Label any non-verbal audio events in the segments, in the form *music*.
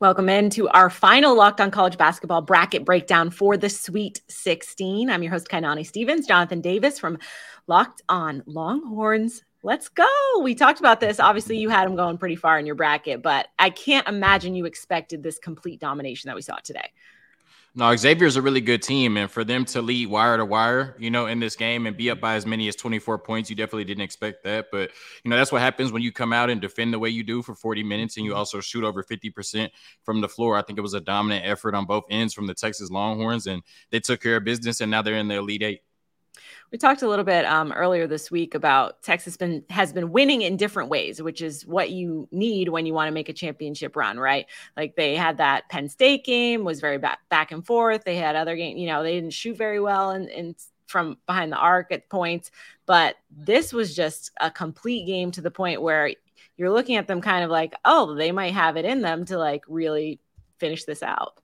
Welcome into our final Locked On College Basketball bracket breakdown for the Sweet 16. I'm your host, Kainani Stevens, Jonathan Davis from Locked On Longhorns. Let's go. We talked about this. Obviously, you had them going pretty far in your bracket, but I can't imagine you expected this complete domination that we saw today. No, Xavier is a really good team, and for them to lead wire to wire, you know, in this game and be up by as many as 24 points, you definitely didn't expect that. But you know, that's what happens when you come out and defend the way you do for 40 minutes, and you mm-hmm. also shoot over 50% from the floor. I think it was a dominant effort on both ends from the Texas Longhorns, and they took care of business, and now they're in the Elite Eight. We talked a little bit um, earlier this week about Texas been has been winning in different ways, which is what you need when you want to make a championship run, right? Like they had that Penn State game was very back back and forth. They had other game, you know, they didn't shoot very well and, and from behind the arc at points, but this was just a complete game to the point where you're looking at them kind of like, oh, they might have it in them to like really finish this out.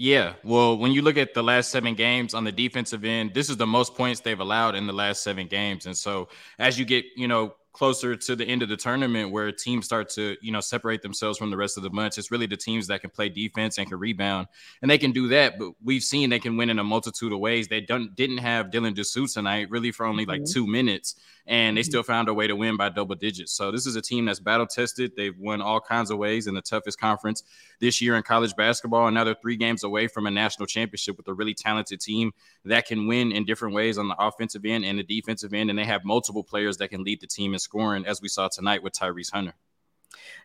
Yeah. Well, when you look at the last seven games on the defensive end, this is the most points they've allowed in the last seven games. And so as you get, you know, closer to the end of the tournament where teams start to, you know, separate themselves from the rest of the bunch, it's really the teams that can play defense and can rebound. And they can do that. But we've seen they can win in a multitude of ways. They don't didn't have Dylan Disu tonight, really for only like mm-hmm. two minutes and they mm-hmm. still found a way to win by double digits. So this is a team that's battle tested. They've won all kinds of ways in the toughest conference this year in college basketball. Another three games away from a national championship with a really talented team that can win in different ways on the offensive end and the defensive end. And they have multiple players that can lead the team in scoring, as we saw tonight with Tyrese Hunter.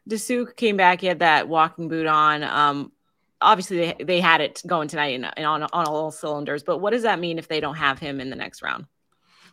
Disu came back. He had that walking boot on. Um, obviously, they, they had it going tonight and on, on all cylinders. But what does that mean if they don't have him in the next round?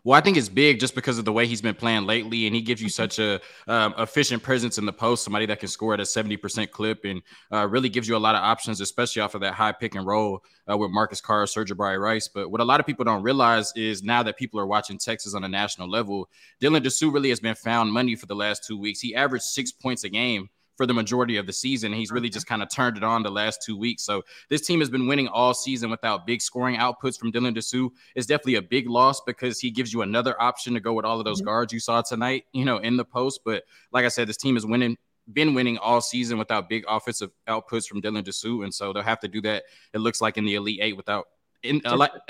Well, I think it's big just because of the way he's been playing lately, and he gives you such a um, efficient presence in the post. Somebody that can score at a seventy percent clip, and uh, really gives you a lot of options, especially off of that high pick and roll uh, with Marcus Carr, Sir'Jabari Rice. But what a lot of people don't realize is now that people are watching Texas on a national level, Dylan Disu really has been found money for the last two weeks. He averaged six points a game for the majority of the season. He's really just kind of turned it on the last two weeks. So this team has been winning all season without big scoring outputs from Dylan Disu. It's definitely a big loss because he gives you another option to go with all of those mm-hmm. guards you saw tonight, you know, in the post. But like I said, this team is winning been winning all season without big offensive outputs from Dylan Disu, and so they'll have to do that. It looks like in the Elite Eight without in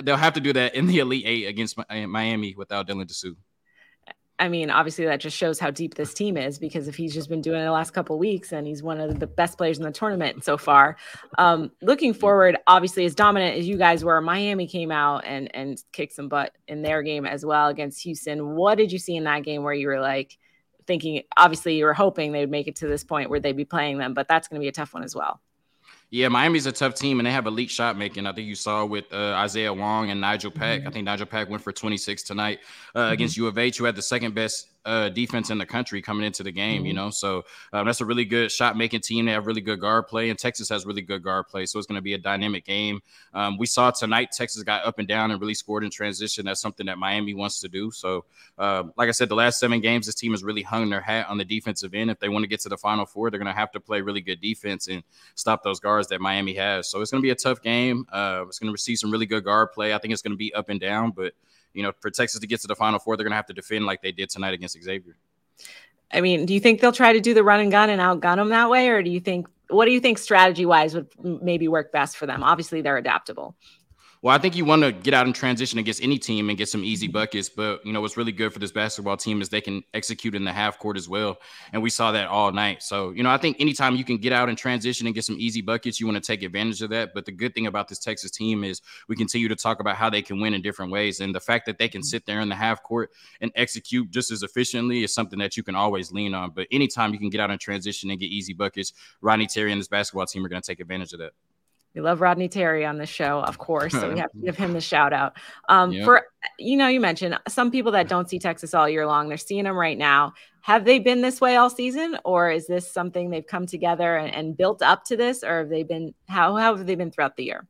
they'll have to do that in the Elite Eight against Miami without Dylan Disu. I mean, obviously that just shows how deep this team is because if he's just been doing it the last couple weeks and he's one of the best players in the tournament so far. Um, looking forward, obviously as dominant as you guys were, Miami came out and and kicked some butt in their game as well against Houston. What did you see in that game where you were like thinking? Obviously, you were hoping they would make it to this point where they'd be playing them, but that's going to be a tough one as well. Yeah, Miami's a tough team, and they have elite shot making. I think you saw with uh, Isaiah Wong and Nigel Pack. Mm-hmm. I think Nigel Pack went for 26 tonight uh, mm-hmm. against U of H, who had the second best uh, defense in the country coming into the game, mm-hmm. you know. So um, that's a really good shot making team. They have really good guard play, and Texas has really good guard play. So it's going to be a dynamic game. Um, we saw tonight Texas got up and down and really scored in transition. That's something that Miami wants to do. So, uh, like I said, the last seven games, this team has really hung their hat on the defensive end. If they want to get to the Final Four, they're going to have to play really good defense and stop those guards that Miami has. So it's going to be a tough game. Uh, it's going to receive some really good guard play. I think it's going to be up and down, but you know, for Texas to get to the Final Four, they're going to have to defend like they did tonight against Xavier. I mean, do you think they'll try to do the run and gun and outgun them that way, or do you think what do you think strategy wise would maybe work best for them? Obviously, they're adaptable. Well, I think you want to get out and transition against any team and get some easy buckets. But you know what's really good for this basketball team is they can execute in the half court as well, and we saw that all night. So you know I think anytime you can get out and transition and get some easy buckets, you want to take advantage of that. But the good thing about this Texas team is we continue to talk about how they can win in different ways, and the fact that they can sit there in the half court and execute just as efficiently is something that you can always lean on. But anytime you can get out and transition and get easy buckets, Rodney Terry and this basketball team are going to take advantage of that. We love Rodney Terry on the show, of course. So we have to give him the *laughs* shout out. Um, yep. For you know, you mentioned some people that don't see Texas all year long. They're seeing them right now. Have they been this way all season, or is this something they've come together and, and built up to this, or have they been how how have they been throughout the year?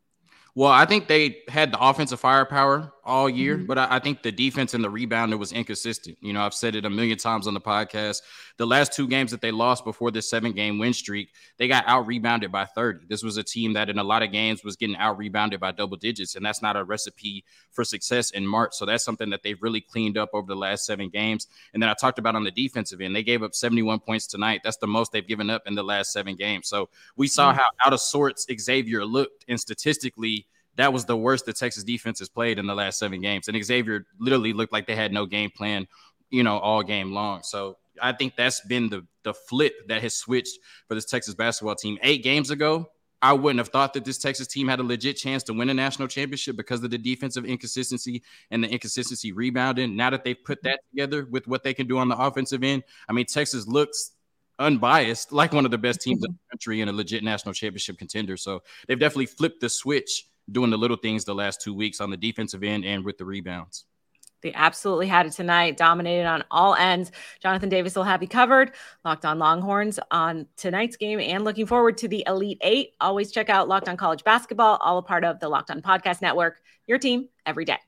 Well, I think they had the offensive firepower all year, mm-hmm. but I, I, think the defense and the rebounder was inconsistent. You know, I've said it a million times on the podcast. The last two games that they lost before this seven game win streak, they got out rebounded by 30. This was a team that in a lot of games was getting out rebounded by double digits, and that's not a recipe for success in March. So that's something that they've really cleaned up over the last seven games. And then I talked about on the defensive end, they gave up 71 points tonight. That's the most they've given up in the last seven games. So we saw mm-hmm. how out of sorts Xavier looked, and statistically, that was the worst the Texas defense has played in the last seven games. And Xavier literally looked like they had no game plan, you know, all game long. So I think that's been the the flip that has switched for this Texas basketball team. Eight games ago, I wouldn't have thought that this Texas team had a legit chance to win a national championship because of the defensive inconsistency and the inconsistency rebounding. Now that they've put that together with what they can do on the offensive end, I mean, Texas looks unbiased like one of the best teams in the country and a legit national championship contender. So they've definitely flipped the switch doing the little things the last two weeks on the defensive end and with the rebounds. They absolutely had it tonight, dominated on all ends. Jonathan Davis will have you covered. Locked on Longhorns on tonight's game and looking forward to the Elite Eight. Always check out Locked on College Basketball, all a part of the Locked on Podcast Network, your team every day.